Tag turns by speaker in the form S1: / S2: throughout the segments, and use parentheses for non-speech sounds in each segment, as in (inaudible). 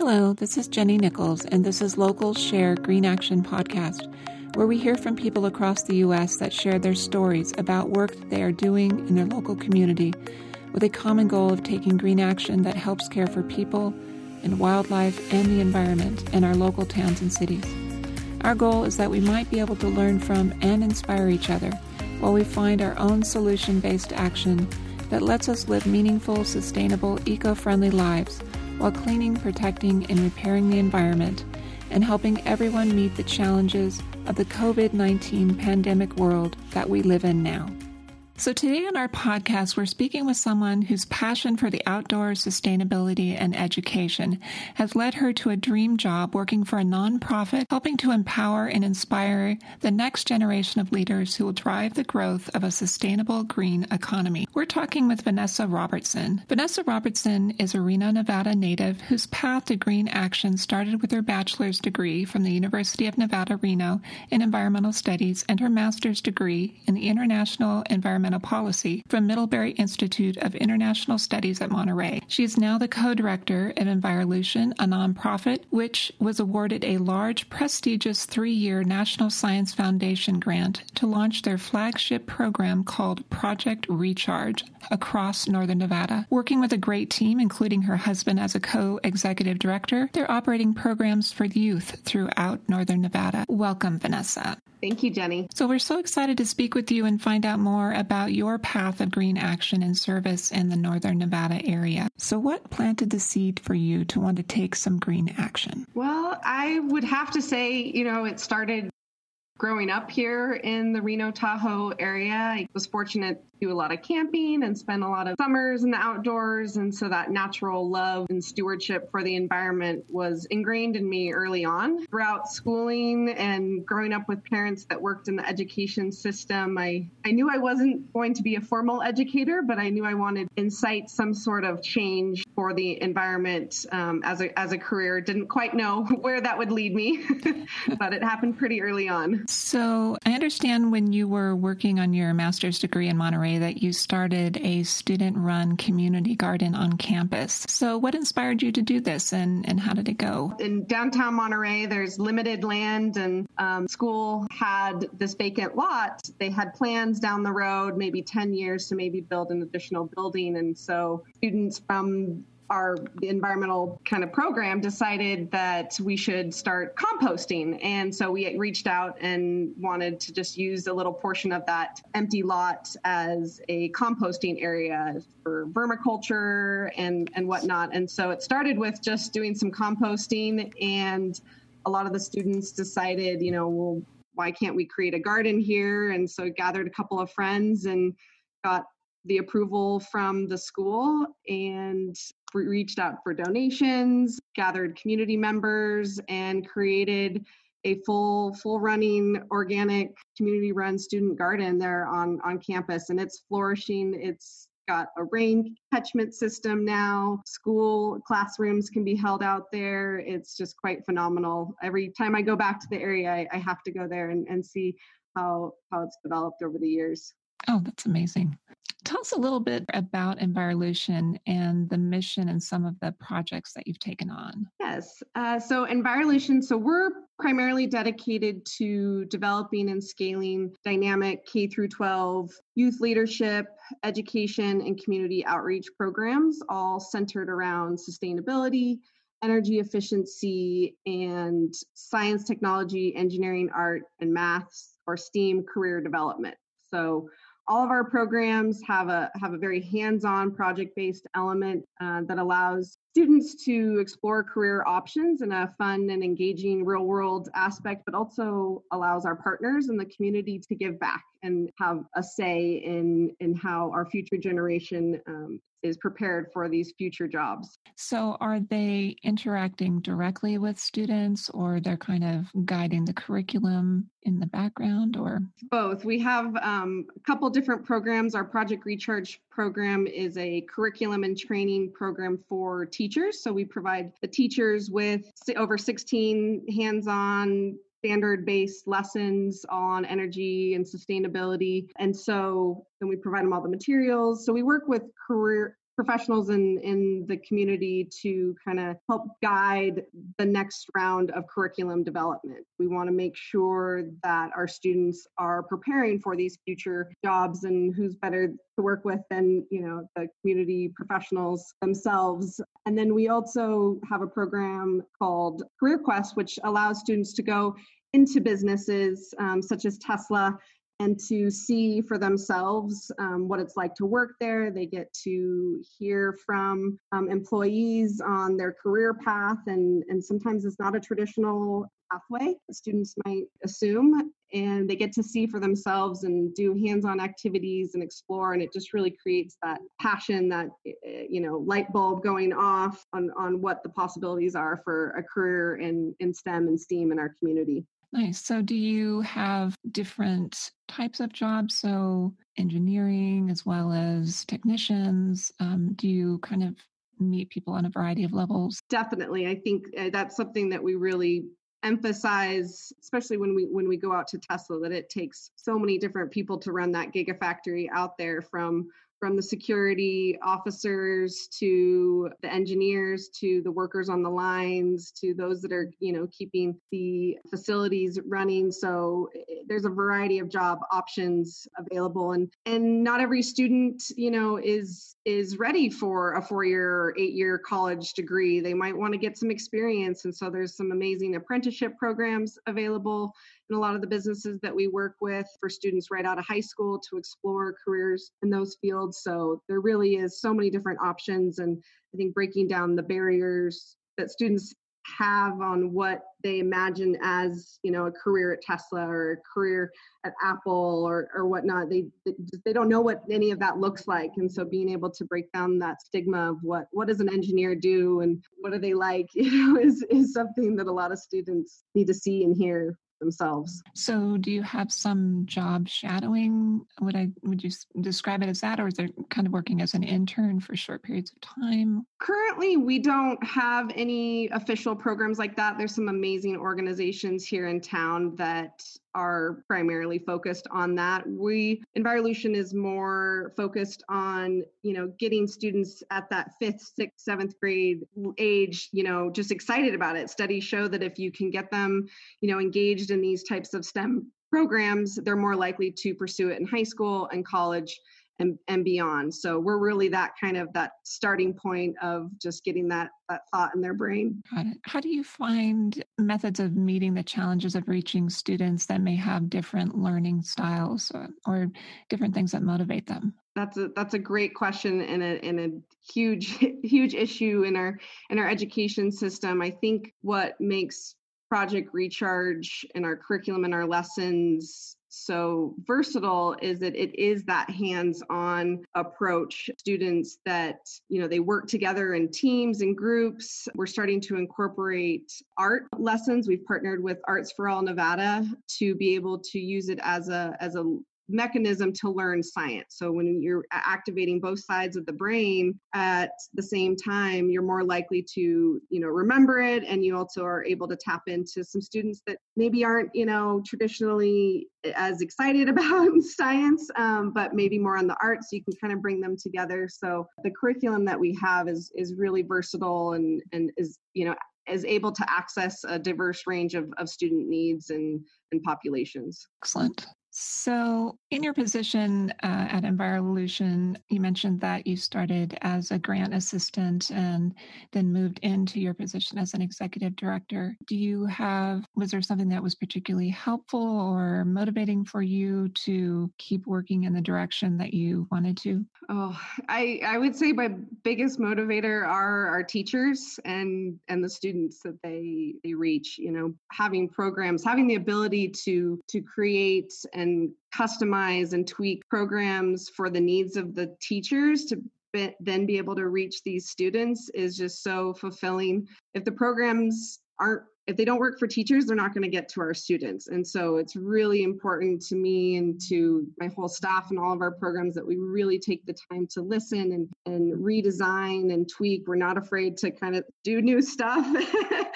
S1: Hello, this is Jenny Nichols, and this is Local Share Green Action Podcast, where we hear from people across the U.S. that share their stories about work that they are doing in their local community with a common goal of taking green action that helps care for people and wildlife and the environment in our local towns and cities. Our goal is that we might be able to learn from and inspire each other while we find our own solution based action that lets us live meaningful, sustainable, eco friendly lives while cleaning, protecting, and repairing the environment and helping everyone meet the challenges of the COVID 19 pandemic world that we live in now. So, today on our podcast, we're speaking with someone whose passion for the outdoors, sustainability, and education has led her to a dream job working for a nonprofit helping to empower and inspire the next generation of leaders who will drive the growth of a sustainable green economy. We're talking with Vanessa Robertson. Vanessa Robertson is a Reno, Nevada native whose path to green action started with her bachelor's degree from the University of Nevada, Reno in environmental studies and her master's degree in the International Environmental Environmental Policy from Middlebury Institute of International Studies at Monterey. She is now the co director of Envirolution, a nonprofit which was awarded a large, prestigious three year National Science Foundation grant to launch their flagship program called Project Recharge across Northern Nevada. Working with a great team, including her husband as a co executive director, they're operating programs for youth throughout Northern Nevada. Welcome, Vanessa.
S2: Thank you, Jenny.
S1: So, we're so excited to speak with you and find out more about your path of green action and service in the Northern Nevada area. So, what planted the seed for you to want to take some green action?
S2: Well, I would have to say, you know, it started growing up here in the Reno Tahoe area. I was fortunate to do a lot of camping and spend a lot of summers in the outdoors. And so that natural love and stewardship for the environment was ingrained in me early on. Throughout schooling and growing up with parents that worked in the education system, I, I knew I wasn't going to be a formal educator, but I knew I wanted to incite some sort of change for the environment um, as, a, as a career. Didn't quite know (laughs) where that would lead me, (laughs) but it happened pretty early on.
S1: So I understand when you were working on your master's degree in Monterey that you started a student run community garden on campus. So, what inspired you to do this and, and how did it go?
S2: In downtown Monterey, there's limited land, and um, school had this vacant lot. They had plans down the road, maybe 10 years to maybe build an additional building. And so, students from our environmental kind of program decided that we should start composting. And so we reached out and wanted to just use a little portion of that empty lot as a composting area for vermiculture and, and whatnot. And so it started with just doing some composting and a lot of the students decided, you know, well, why can't we create a garden here? And so gathered a couple of friends and got the approval from the school and reached out for donations, gathered community members, and created a full full running organic community run student garden there on on campus. And it's flourishing. It's got a rain catchment system now. School classrooms can be held out there. It's just quite phenomenal. Every time i go back to the area i, I have to go there and, and see how how it's developed over the years.
S1: Oh that's amazing Tell us a little bit about Envirolution and the mission and some of the projects that you've taken on.
S2: Yes. Uh, so, Envirolution, so we're primarily dedicated to developing and scaling dynamic K through 12 youth leadership, education, and community outreach programs, all centered around sustainability, energy efficiency, and science, technology, engineering, art, and maths or STEAM career development. So, all of our programs have a have a very hands-on project-based element uh, that allows students to explore career options in a fun and engaging real-world aspect but also allows our partners in the community to give back and have a say in in how our future generation um, is prepared for these future jobs.
S1: So, are they interacting directly with students or they're kind of guiding the curriculum in the background or?
S2: Both. We have um, a couple different programs. Our Project Recharge program is a curriculum and training program for teachers. So, we provide the teachers with over 16 hands on standard based lessons on energy and sustainability. And so then we provide them all the materials. So we work with career professionals in, in the community to kind of help guide the next round of curriculum development. We want to make sure that our students are preparing for these future jobs and who's better to work with than you know the community professionals themselves and then we also have a program called career quest which allows students to go into businesses um, such as tesla and to see for themselves um, what it's like to work there. They get to hear from um, employees on their career path, and, and sometimes it's not a traditional pathway students might assume and they get to see for themselves and do hands-on activities and explore and it just really creates that passion that eh, eh, you know light bulb going off on on what the possibilities are for a career in in stem and steam in our community
S1: Nice. So, do you have different types of jobs? So, engineering as well as technicians? Um, do you kind of meet people on a variety of levels?
S2: Definitely. I think uh, that's something that we really emphasize especially when we when we go out to tesla that it takes so many different people to run that gigafactory out there from from the security officers to the engineers to the workers on the lines to those that are you know keeping the facilities running. So eh, there's a variety of job options available and and not every student you know is is ready for a four year or eight year college degree. They might want to get some experience and so there's some amazing apprenticeship programs available in a lot of the businesses that we work with for students right out of high school to explore careers in those fields. So there really is so many different options, and I think breaking down the barriers that students have on what they imagine as you know a career at Tesla or a career at Apple or or whatnot. They they don't know what any of that looks like, and so being able to break down that stigma of what what does an engineer do and what are they like, (laughs) you know, is is something that a lot of students need to see and hear themselves.
S1: So, do you have some job shadowing? Would I would you describe it as that, or is it kind of working as an intern for short periods of time?
S2: Currently, we don't have any official programs like that. There's some amazing organizations here in town that are primarily focused on that. We Envirolution is more focused on, you know, getting students at that fifth, sixth, seventh grade age, you know, just excited about it. Studies show that if you can get them, you know, engaged in these types of STEM programs, they're more likely to pursue it in high school and college and, and beyond. So we're really that kind of that starting point of just getting that that thought in their brain.
S1: How do you find methods of meeting the challenges of reaching students that may have different learning styles or, or different things that motivate them?
S2: That's a that's a great question and a and a huge (laughs) huge issue in our in our education system. I think what makes Project Recharge and our curriculum and our lessons so versatile is that it is that hands-on approach. Students that you know they work together in teams and groups. We're starting to incorporate art lessons. We've partnered with arts for all nevada to be able to use it as a as a mechanism to learn science. So when you're activating both sides of the brain at the same time, you're more likely to, you know, remember it and you also are able to tap into some students that maybe aren't, you know, traditionally as excited (laughs) about science, um, but maybe more on the art so you can kind of bring them together. So the curriculum that we have is is really versatile and and is, you know, is able to access a diverse range of, of student needs and, and populations.
S1: Excellent. So, in your position uh, at Envirolution, you mentioned that you started as a grant assistant and then moved into your position as an executive director. Do you have, was there something that was particularly helpful or motivating for you to keep working in the direction that you wanted to?
S2: Oh, I, I would say my biggest motivator are our teachers and, and the students that they, they reach. You know, having programs, having the ability to, to create and and customize and tweak programs for the needs of the teachers to be, then be able to reach these students is just so fulfilling. If the programs aren't if they don't work for teachers, they're not going to get to our students. And so it's really important to me and to my whole staff and all of our programs that we really take the time to listen and, and redesign and tweak. We're not afraid to kind of do new stuff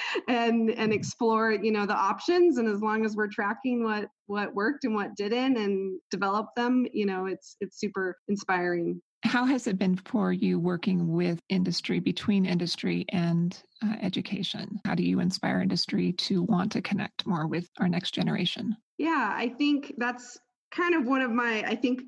S2: (laughs) and and explore, you know, the options. And as long as we're tracking what what worked and what didn't and develop them, you know, it's it's super inspiring.
S1: How has it been for you working with industry, between industry and uh, education? How do you inspire industry to want to connect more with our next generation?
S2: Yeah, I think that's kind of one of my, I think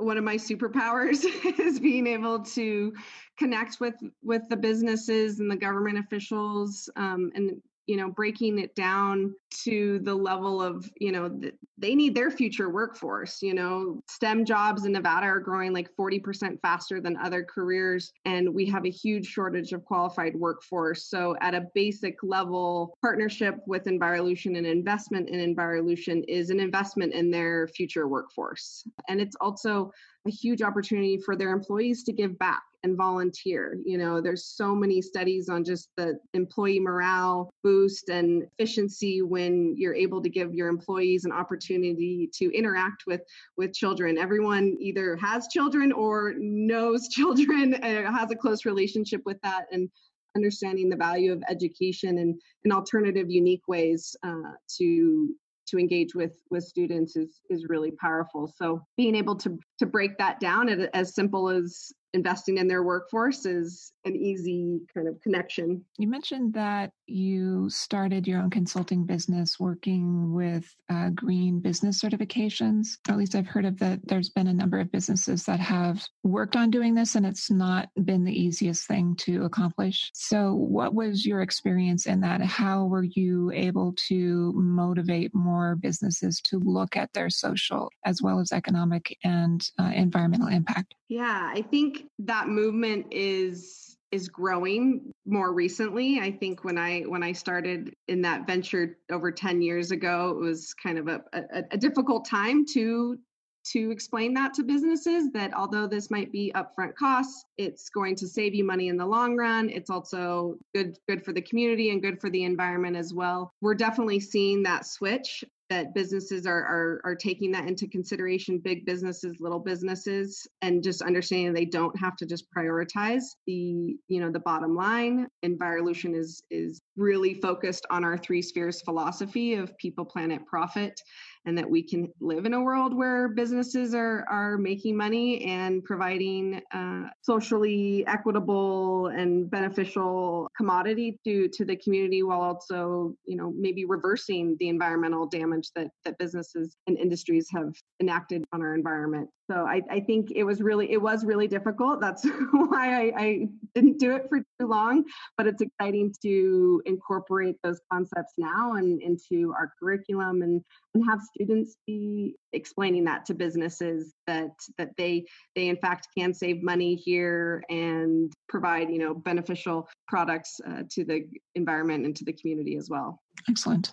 S2: one of my superpowers (laughs) is being able to connect with with the businesses and the government officials um, and you know breaking it down to the level of you know they need their future workforce you know? Stem jobs in nevada are growing like 40% faster than other careers and we have a huge shortage of qualified workforce. So at a basic level partnership with envirolution and investment in envirolution is an investment in their future workforce. And it's also a huge opportunity for their employees to give back and volunteer. You know, there's so many studies on just the employee morale boost and efficiency when you're able to give your employees an opportunity to interact with with children. Everyone either has children or knows (laughs) children and has a close relationship with that and understanding the value of education and, and alternative unique ways uh, to to engage with with students is is really powerful. So being able to to break that down as simple as investing in their workforce is an easy kind of connection.
S1: You mentioned that you started your own consulting business working with uh, green business certifications. At least I've heard of that. There's been a number of businesses that have worked on doing this, and it's not been the easiest thing to accomplish. So, what was your experience in that? How were you able to motivate more businesses to look at their social as well as economic and uh, environmental impact?
S2: Yeah, I think that movement is is growing more recently. I think when I when I started in that venture over 10 years ago, it was kind of a, a, a difficult time to to explain that to businesses that although this might be upfront costs, it's going to save you money in the long run. It's also good good for the community and good for the environment as well. We're definitely seeing that switch that businesses are, are are taking that into consideration big businesses little businesses and just understanding they don't have to just prioritize the you know the bottom line. Envirolution is is really focused on our three spheres philosophy of people planet profit and that we can live in a world where businesses are are making money and providing uh, socially equitable and beneficial commodity to to the community while also you know maybe reversing the environmental damage that that businesses and industries have enacted on our environment so I, I think it was really it was really difficult. That's (laughs) why I, I didn't do it for too long but it's exciting to incorporate those concepts now and into our curriculum and and have students be explaining that to businesses that that they they in fact can save money here and provide you know beneficial products uh, to the environment and to the community as well
S1: excellent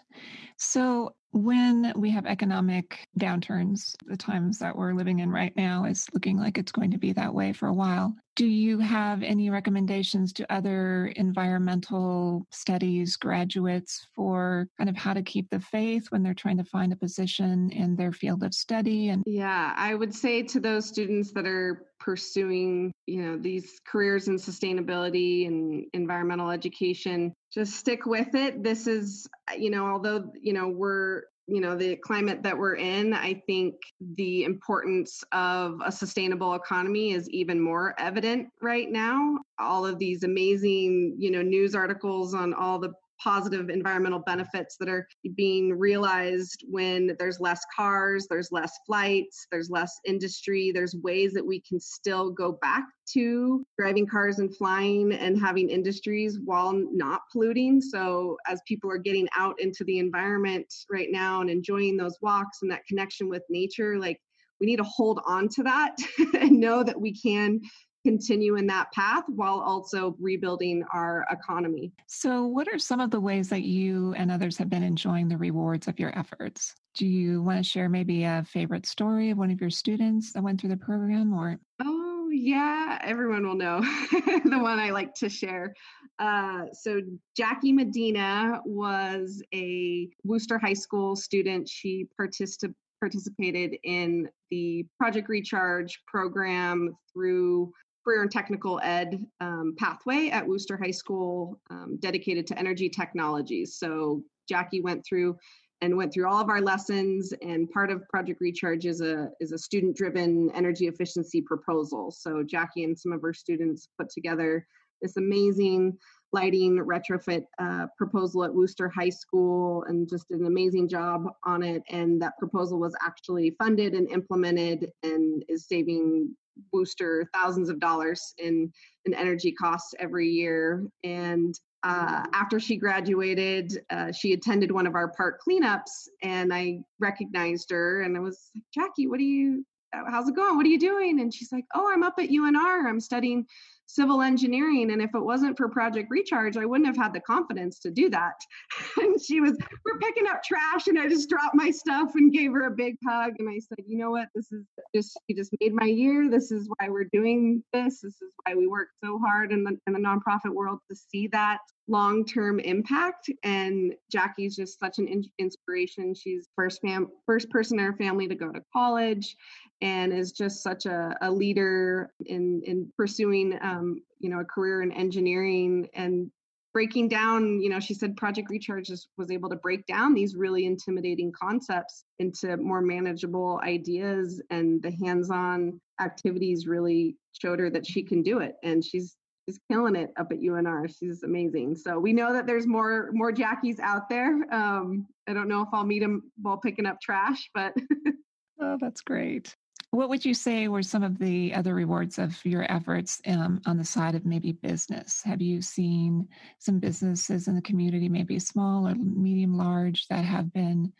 S1: so when we have economic downturns, the times that we're living in right now is looking like it's going to be that way for a while. Do you have any recommendations to other environmental studies graduates for kind of how to keep the faith when they're trying to find a position in their field of study?
S2: And yeah, I would say to those students that are pursuing, you know, these careers in sustainability and environmental education, just stick with it. This is, you know, although, you know, we're you know the climate that we're in i think the importance of a sustainable economy is even more evident right now. All of these amazing you know news articles on all the positive environmental benefits that are being realized when there's less cars, there's less flights, there's less industry, there's ways that we can still go back to driving cars and flying and having industries while not polluting. So, as people are getting out into the environment right now and enjoying those walks and that connection with nature, like we need to hold on to that (laughs) and know that we can continue in that path while also rebuilding our economy.
S1: So, what are some of the ways that you and others have been enjoying the rewards of your efforts? Do you want to share maybe a favorite story of one of your students that went through the program or?
S2: Oh, yeah, everyone will know (laughs) the one I like to share. Uh, so, Jackie Medina was a Wooster High School student. She participated participated in the Project Recharge program through career and technical ed um, pathway at Wooster High School um, dedicated to energy technologies. So Jackie went through and went through all of our lessons and part of project recharge is a is a student driven energy efficiency proposal so jackie and some of her students put together this amazing lighting retrofit uh, proposal at Wooster High School and just an amazing job on it. And that proposal was actually funded and implemented and is saving Wooster thousands of dollars in, in energy costs every year. And uh, after she graduated, uh, she attended one of our park cleanups, and I recognized her, and I was like, "Jackie, what are you? How's it going? What are you doing?" And she's like, "Oh, I'm up at UNR. I'm studying civil engineering and if it wasn't for project recharge i wouldn't have had the confidence to do that. (laughs) And she was we're picking up trash and i just dropped my stuff and gave her a big hug and i said you know what? This is just you just made my year. This is why we're doing this. This is why we work so hard in the, in the nonprofit world to see that long-term impact. And jackie's just such an in- inspiration. She's first fam first person in her family to go to college and is just such a, a leader in in pursuing um, you know a career in engineering and breaking down you know she said project recharge was able to break down these really intimidating concepts into more manageable ideas and the hands-on activities really showed her that she can do it and she's she's killing it up at UNR. She's amazing. So we know that there's more more Jackies out there. Um, I don't know if I'll meet them while picking up trash, but (laughs)
S1: oh, that's great. What would you say were some of the other rewards of your efforts um, on the side of maybe business? Have you seen some businesses in the community, maybe small or medium large, that have been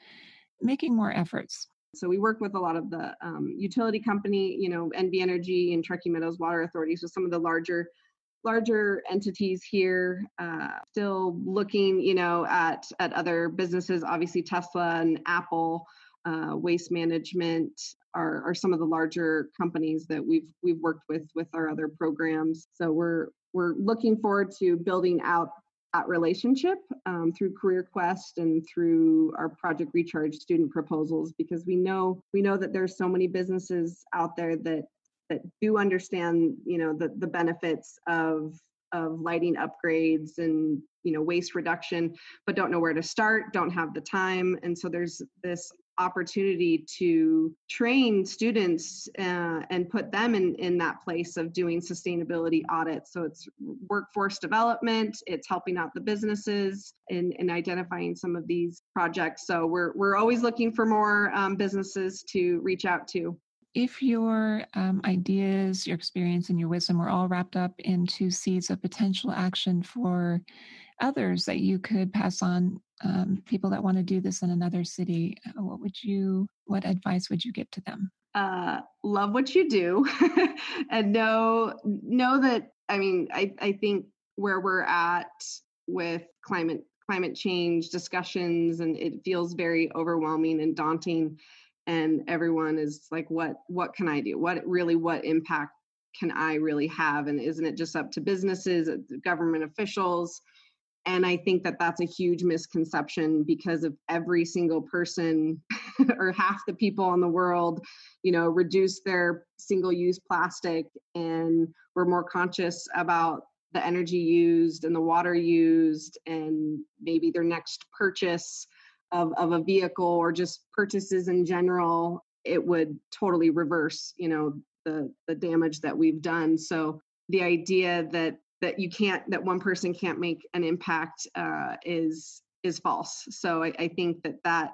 S1: making more efforts?
S2: So we work with a lot of the um, utility company, you know, NV Energy and Truckee Meadows Water Authority, so some of the larger larger entities here uh, still looking you know at at other businesses obviously tesla and apple uh, waste management are, are some of the larger companies that we've we've worked with with our other programs. So we're we're looking forward to building out that relationship um, through career quest and through our project recharge student proposals because we know we know that there's so many businesses out there that that do understand you know the, the benefits of of lighting upgrades and you know waste reduction but don't know where to start don't have the time and so there's this opportunity to train students uh, and put them in, in that place of doing sustainability audits. So it's workforce development, it's helping out the businesses in, in identifying some of these projects. So we're, we're always looking for more um, businesses to reach out to.
S1: If your um, ideas, your experience, and your wisdom were all wrapped up into seeds of potential action for others that you could pass on um, people that want to do this in another city uh, what would you what advice would you give to them?
S2: Uh, love what you do. (laughs) And know know that i mean I, I think where we're at with climate climate change discussions and it feels very overwhelming and daunting and everyone is like what what can i do? What really what impact can i really have? And isn't it just up to businesses uh, government officials and i think that that's a huge misconception because of every single person (laughs) or half the people in the world you know reduce their single use plastic and we're more conscious about the energy used and the water used and maybe their next purchase of, of a vehicle or just purchases in general it would totally reverse you know the the damage that we've done. So the idea that that you can't that one person can't make an impact uh, is is false. So I, I, think that that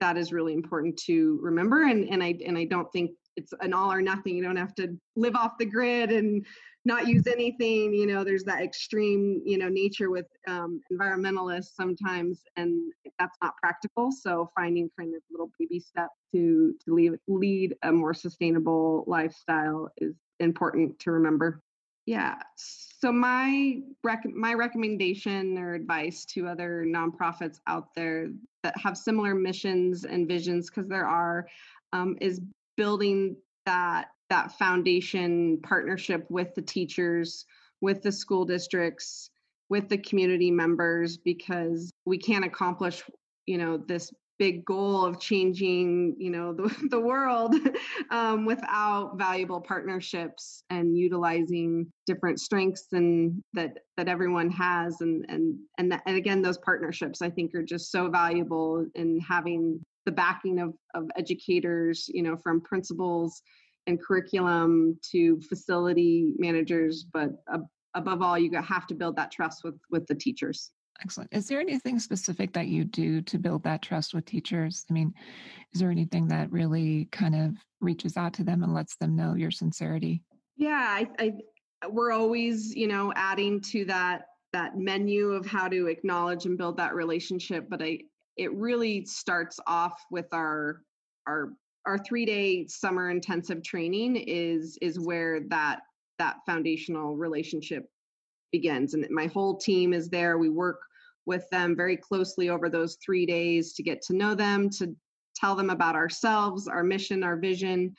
S2: that is really important to remember, and and I and I don't think it's an all or nothing. You don't have to live off the grid and not use anything. You know, there's that extreme you know nature with um, environmentalists sometimes, and that's not practical. So finding kind of little baby steps to to lead lead a more sustainable lifestyle is important to remember. Yeah. So my rec- my recommendation or advice to other nonprofits out there that have similar missions and visions, because there are, um, is building that that foundation partnership with the teachers, with the school districts, with the community members, because we can't accomplish you know this big goal of changing you know the, (laughs) the world (laughs) um, without valuable partnerships and utilizing different strengths and that that everyone has and and and, and again those partnerships i think are just so valuable in having the backing of of educators you know from principals and curriculum to facility managers but uh, above all you have to build that trust with with the teachers
S1: Excellent. Is there anything specific that you do to build that trust with teachers? I mean, is there anything that really kind of reaches out to them and lets them know your sincerity?
S2: Yeah, I, I we're always, you know, adding to that that menu of how to acknowledge and build that relationship, but I it really starts off with our our our 3-day summer intensive training is is where that that foundational relationship begins and my whole team is there. We work with them very closely over those three days to get to know them to tell them about ourselves our mission our vision.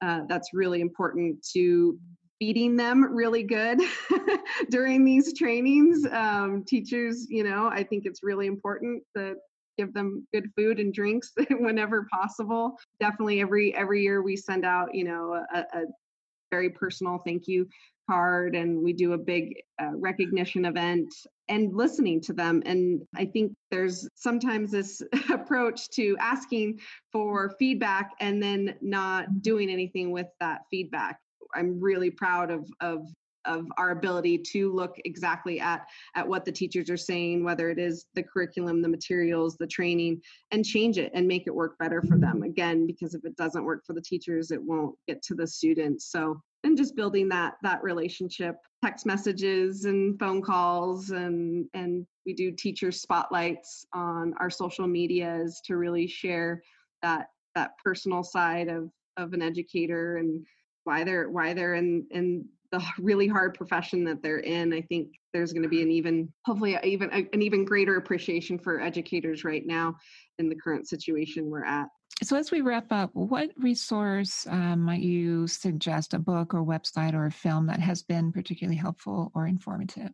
S2: Uh, that's really important to feeding them really good (laughs) during these trainings. Um, teachers you know i think it's really important to give them good food and drinks (laughs) whenever possible. Definitely every every year we send out you know a, a very personal thank you card and we do a big uh, recognition event and listening to them. And i think there's sometimes this (laughs) approach to asking for feedback and then not doing anything with that feedback. I'm really proud of of of our ability to look exactly at at what the teachers are saying whether it is the curriculum the materials the training and change it and make it work better for them. Again because if it doesn't work for the teachers it won't get to the students. So and just building that that relationship text messages and phone calls and and we do teacher spotlights on our social medias to really share that that personal side of of an educator and why they're why they're in in the (laughs) really hard profession that they're in. I think there's going to be an even hopefully even an even greater appreciation for educators right now in the current situation we're at
S1: so, as we wrap up, what resource um, might you suggest a book or website or a film that has been particularly helpful or informative?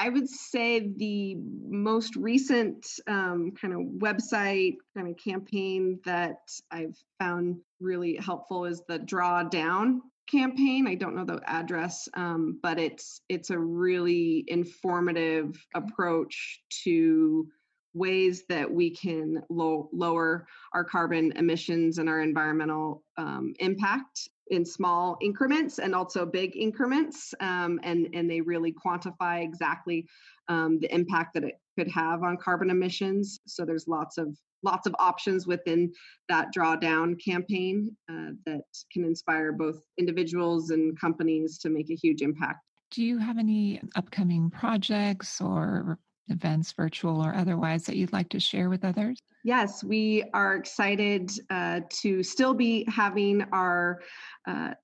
S2: I would say the most recent um, kind of website kind of campaign that I've found really helpful is the Drawdown campaign. I don't know the address, um, but it's it's a really informative approach to ways that we can low, lower our carbon emissions and our environmental um, impact in small increments and also big increments um, and and they really quantify exactly um, the impact that it could have on carbon emissions. So there's lots of lots of options within that drawdown campaign uh, that can inspire both individuals and companies to make a huge impact.
S1: Do you have any upcoming projects or events, virtual or otherwise, that you'd like to share with others?
S2: Yes, we are excited uh, to still be having our uh,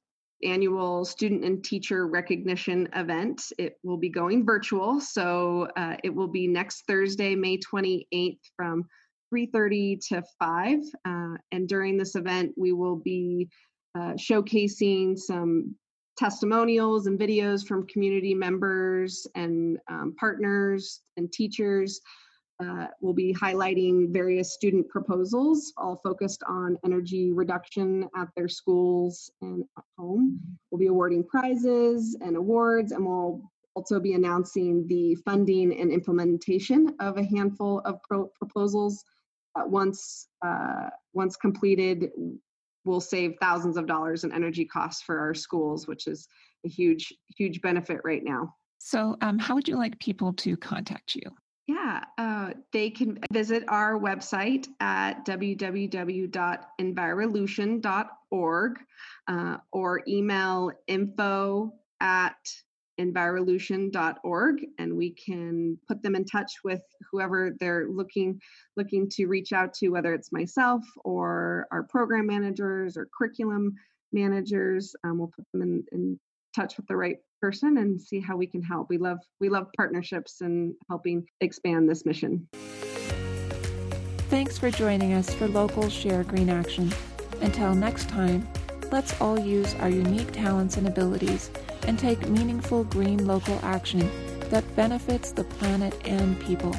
S2: annual student and teacher recognition event. It will be going virtual, so uh, it will be next Thursday, May 28th from 3.30 to 5. Uh, and during this event, we will be uh, showcasing some testimonials and videos from community members and um, partners and teachers. Uh, we'll be highlighting various student proposals, all focused on energy reduction at their schools and at home. We'll be awarding prizes and awards, and we'll also be announcing the funding and implementation of a handful of pro- proposals. Uh, once uh, once completed, will save thousands of dollars in energy costs for our schools, which is a huge, huge benefit right now.
S1: So, um, how would you like people to contact you?
S2: Yeah, uh, they can visit our website at www.envirolution.org uh, or email info at envirolution.org and we can put them in touch with whoever they're looking looking to reach out to whether it's myself or our program managers or curriculum managers. Um, we'll put them in, in touch with the right person and see how we can help. We love we love partnerships and helping expand this mission.
S1: Thanks for joining us for local share green action. Until next time let's all use our unique talents and abilities and take meaningful green local action that benefits the planet and people.